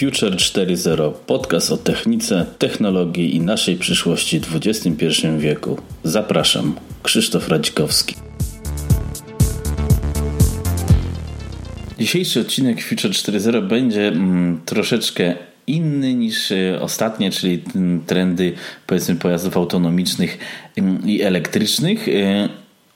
Future 4.0 podcast o technice, technologii i naszej przyszłości w XXI wieku. Zapraszam, Krzysztof Radzikowski. Dzisiejszy odcinek Future 4.0 będzie mm, troszeczkę inny niż e, ostatnie, czyli trendy powiedzmy pojazdów autonomicznych mm, i elektrycznych.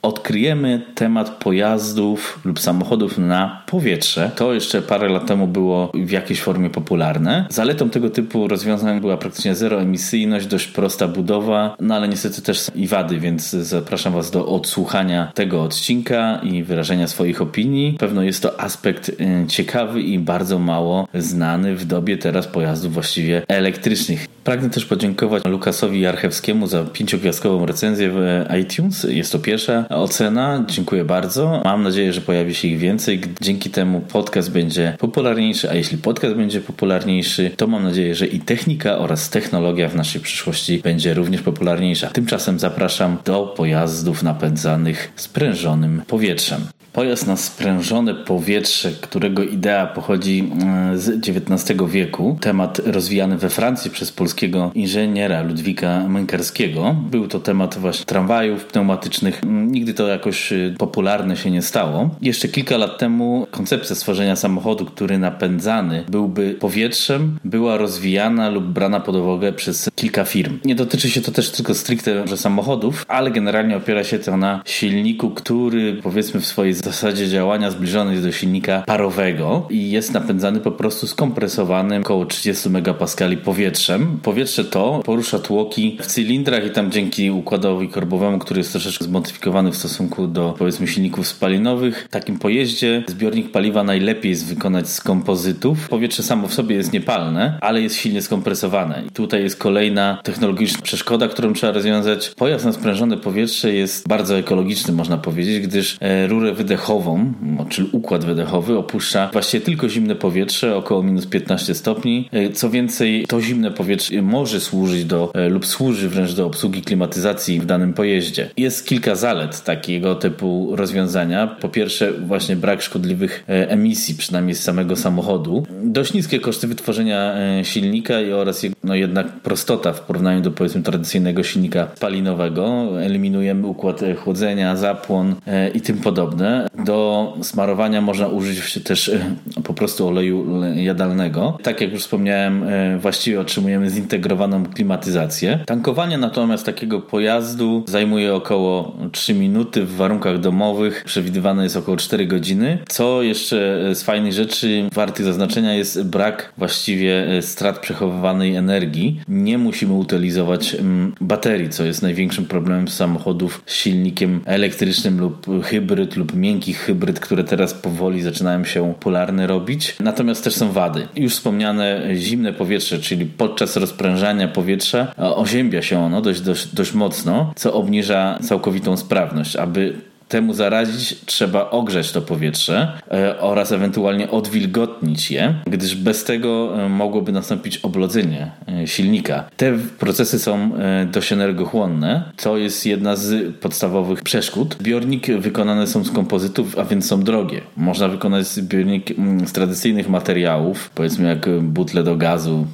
Odkryjemy temat pojazdów lub samochodów na powietrze. To jeszcze parę lat temu było w jakiejś formie popularne. Zaletą tego typu rozwiązań była praktycznie zeroemisyjność, dość prosta budowa, no ale niestety też i wady, więc zapraszam Was do odsłuchania tego odcinka i wyrażenia swoich opinii. Pewno jest to aspekt y, ciekawy i bardzo mało znany w dobie teraz pojazdów właściwie elektrycznych. Pragnę też podziękować Lukasowi Jarchewskiemu za pięciogwiazdkową recenzję w iTunes. Jest to pierwsza ocena. Dziękuję bardzo. Mam nadzieję, że pojawi się ich więcej. Dzięki temu podcast będzie popularniejszy, a jeśli podcast będzie popularniejszy, to mam nadzieję, że i technika oraz technologia w naszej przyszłości będzie również popularniejsza. Tymczasem zapraszam do pojazdów napędzanych sprężonym powietrzem. Pojazd na sprężone powietrze, którego idea pochodzi e, z XIX wieku. Temat rozwijany we Francji przez polskiego inżyniera Ludwika Mękarskiego. Był to temat właśnie tramwajów pneumatycznych. Nigdy to jakoś e, popularne się nie stało. Jeszcze kilka lat temu koncepcja stworzenia samochodu, który napędzany byłby powietrzem, była rozwijana lub brana pod uwagę przez kilka firm. Nie dotyczy się to też tylko stricte samochodów, ale generalnie opiera się to na silniku, który powiedzmy w swojej zasadzie działania zbliżony jest do silnika parowego i jest napędzany po prostu skompresowanym około 30 megapaskali powietrzem. Powietrze to porusza tłoki w cylindrach i tam dzięki układowi korbowemu, który jest troszeczkę zmodyfikowany w stosunku do powiedzmy silników spalinowych, w takim pojeździe zbiornik paliwa najlepiej jest wykonać z kompozytów. Powietrze samo w sobie jest niepalne, ale jest silnie skompresowane. I tutaj jest kolejna technologiczna przeszkoda, którą trzeba rozwiązać. Pojazd na sprężone powietrze jest bardzo ekologiczny, można powiedzieć, gdyż e, rurę wydechową wydechową, czyli układ wydechowy, opuszcza właściwie tylko zimne powietrze, około minus 15 stopni. E, co więcej, to zimne powietrze może służyć do, e, lub służy wręcz do obsługi klimatyzacji w danym pojeździe. Jest kilka zalet takiego typu rozwiązania. Po pierwsze, właśnie brak szkodliwych e, emisji, przynajmniej z samego samochodu. Dość niskie koszty wytworzenia silnika oraz no jednak prostota w porównaniu do powiedzmy tradycyjnego silnika spalinowego. Eliminujemy układ chłodzenia, zapłon i tym podobne. Do smarowania można użyć też e, po prostu oleju jadalnego. Tak jak już wspomniałem, e, właściwie otrzymujemy zintegrowaną klimatyzację. Tankowanie natomiast takiego pojazdu zajmuje około 3 minuty w warunkach domowych. Przewidywane jest około 4 godziny. Co jeszcze z fajnych rzeczy wartych zaznaczenia jest brak właściwie e, strat przechowywanej energii. Nie musimy utylizować baterii, co jest największym problemem samochodów z silnikiem elektrycznym lub hybryd lub miękki miękkich hybryd, które teraz powoli zaczynają się popularne robić. Natomiast też są wady. Już wspomniane zimne powietrze, czyli podczas rozprężania powietrza oziębia się ono dość, dość, dość mocno, co obniża całkowitą sprawność. Aby temu zarazić, trzeba ogrzać to powietrze e, oraz ewentualnie odwilgotnić je, gdyż bez tego e, mogłoby nastąpić oblodzenie e, silnika. Te procesy są dość energochłonne. To jest jedna z podstawowych przeszkód. Zbiorniki wykonane są z kompozytów, a więc są drogie. Można wykonać zbiornik mm, z tradycyjnych materiałów, powiedzmy jak butle do gazu,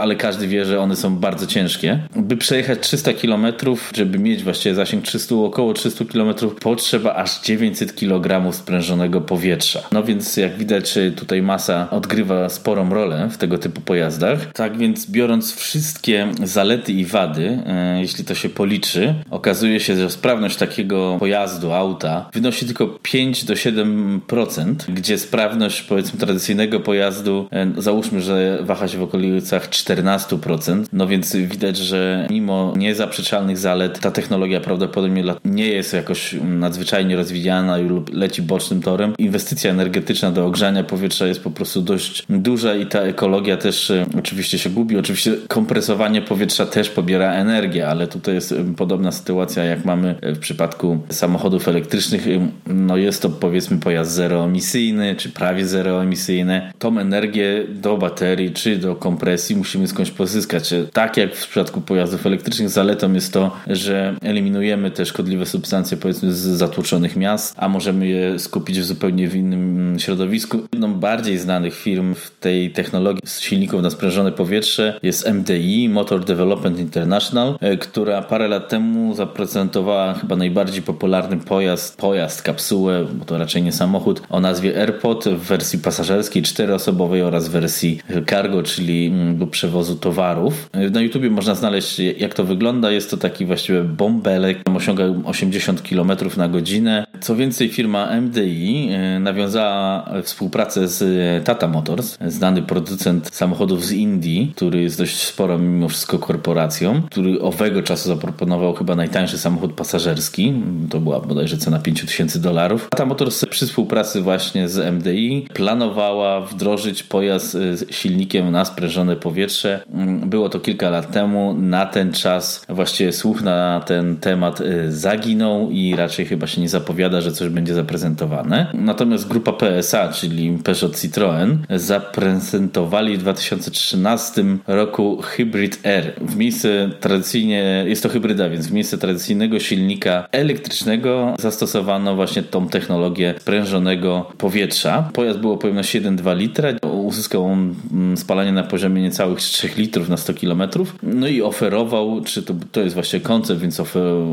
ale każdy wie, że one są bardzo ciężkie. By przejechać 300 km, żeby mieć właściwie zasięg 300, około 300 km potrzeba aż 900 kg sprężonego powietrza. No więc jak widać tutaj masa odgrywa sporą rolę w tego typu pojazdach. Tak więc biorąc wszystkie zalety i wady, e, jeśli to się policzy, okazuje się, że sprawność takiego pojazdu, auta wynosi tylko 5 do 7%, gdzie sprawność powiedzmy tradycyjnego pojazdu e, załóżmy, że waha się w okolicach 14%. No więc widać, że mimo niezaprzeczalnych zalet ta technologia prawdopodobnie nie jest jakoś nadzwyczajnie rozwijana lub leci bocznym torem. Inwestycja energetyczna do ogrzania powietrza jest po prostu dość duża i ta ekologia też e, oczywiście się gubi. Oczywiście kompresowanie powietrza też pobiera energię, ale tutaj jest e, podobna sytuacja jak mamy e, w przypadku samochodów elektrycznych. No jest to powiedzmy pojazd zeroemisyjny, czy prawie zeroemisyjny. Tą energię do baterii czy do kompresji musimy skądś pozyskać. Tak jak w przypadku pojazdów elektrycznych zaletą jest to, że eliminujemy te szkodliwe substancje powiedzmy z zatłoczonych miast, a możemy je skupić w zupełnie w innym środowisku. Jedną bardziej znanych firm w tej technologii silników na sprężone powietrze jest MDI, Motor Development International, e, która parę lat temu zaprezentowała chyba najbardziej popularny pojazd, pojazd, kapsułę, bo to raczej nie samochód, o nazwie AirPod w wersji pasażerskiej, czteroosobowej oraz wersji cargo, czyli mm, do przewozu towarów. E, na YouTubie można znaleźć jak to wygląda. Jest to taki właściwie bąbelek, osiąga 80 km na godzinę. Co więcej, firma MDI e, nawiązała współpracę z Tata Motors, znany producent samochodów z Indii, który jest dość sporo mimo wszystko korporacją, który owego czasu zaproponował chyba najtańszy samochód pasażerski. To była bodajże cena 5000 dolarów. Tata Motors przy współpracy właśnie z MDI planowała wdrożyć pojazd z silnikiem na sprężone powietrze. Było to kilka lat temu. Na ten czas właściwie słuch na ten temat y, zaginął i raczej chyba się nie zapowiada, że coś będzie zaprezentowane. Natomiast grupa PSA, czyli Peugeot Citroën, zaprezentowali w 2013 roku Hybrid R. W miejsce tradycyjnie, jest to hybryda, więc w miejsce tradycyjnego silnika elektrycznego zastosowano właśnie tą technologię sprężonego powietrza. Pojazd był o pojemności 1,2 litra, uzyskał on mm, spalanie na poziomie niecałych 3 litrów na 100 km. No i oferował, czy to, to jest właśnie koncept, więc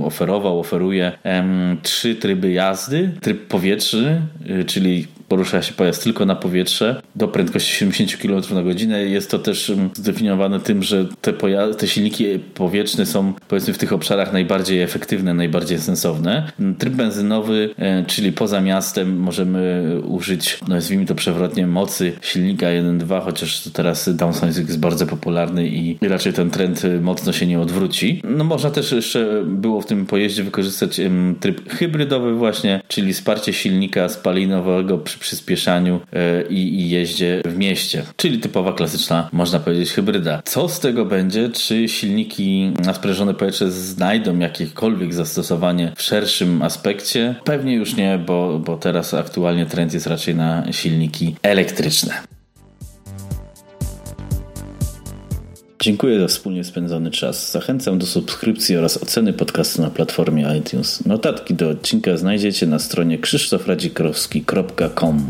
oferował, oferuje em, trzy tryby jazdy. Tryb powietrzny, y, czyli porusza się pojazd tylko na powietrze do prędkości 70 km na godzinę. Jest to też mm, zdefiniowane tym, że te, te silniki powietrzne są powiedzmy w tych obszarach najbardziej efektywne, najbardziej sensowne. Mm, tryb benzynowy, e, czyli poza miastem możemy użyć, no nazwijmy to przewrotnie, mocy silnika 1.2, chociaż teraz downsizing jest bardzo popularny i raczej ten trend mocno się nie odwróci. No można też jeszcze było w tym pojeździe wykorzystać tryb hybrydowy właśnie, czyli wsparcie silnika spalinowego przy przyspieszaniu e, i, i jeździe w mieście. Czyli typowa, klasyczna, można powiedzieć, hybryda. Co z tego będzie? Czy silniki na sprężone powietrze znajdą jakiekolwiek zastosowanie w szerszym aspekcie? Pewnie już nie, bo, bo teraz aktualnie trend jest raczej na silniki elektryczne. Dziękuję za wspólnie spędzony czas. Zachęcam do subskrypcji oraz oceny podcastu na platformie iTunes. Notatki do odcinka znajdziecie na stronie krzysztofradzikrowski.com.